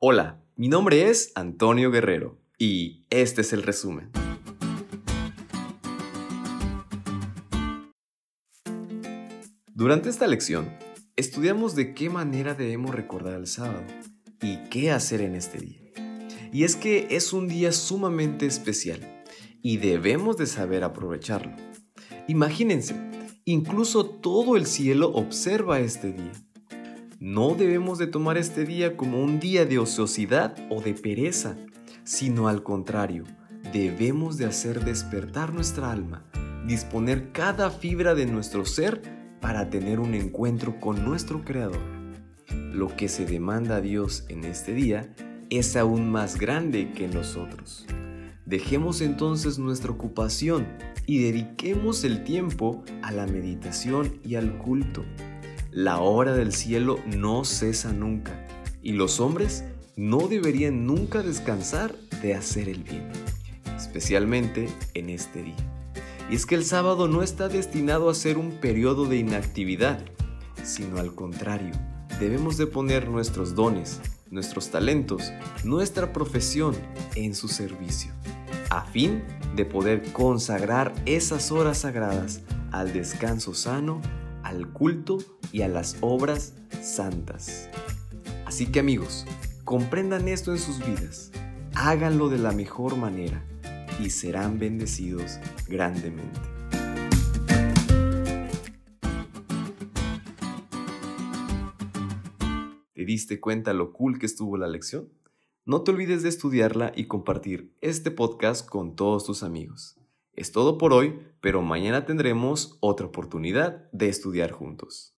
Hola, mi nombre es Antonio Guerrero y este es el resumen. Durante esta lección, estudiamos de qué manera debemos recordar el sábado y qué hacer en este día. Y es que es un día sumamente especial y debemos de saber aprovecharlo. Imagínense, incluso todo el cielo observa este día. No debemos de tomar este día como un día de ociosidad o de pereza, sino al contrario, debemos de hacer despertar nuestra alma, disponer cada fibra de nuestro ser para tener un encuentro con nuestro Creador. Lo que se demanda a Dios en este día es aún más grande que nosotros. Dejemos entonces nuestra ocupación y dediquemos el tiempo a la meditación y al culto. La hora del cielo no cesa nunca y los hombres no deberían nunca descansar de hacer el bien, especialmente en este día. Y es que el sábado no está destinado a ser un periodo de inactividad, sino al contrario, debemos de poner nuestros dones, nuestros talentos, nuestra profesión en su servicio, a fin de poder consagrar esas horas sagradas al descanso sano, al culto y a las obras santas. Así que amigos, comprendan esto en sus vidas, háganlo de la mejor manera y serán bendecidos grandemente. ¿Te diste cuenta lo cool que estuvo la lección? No te olvides de estudiarla y compartir este podcast con todos tus amigos. Es todo por hoy, pero mañana tendremos otra oportunidad de estudiar juntos.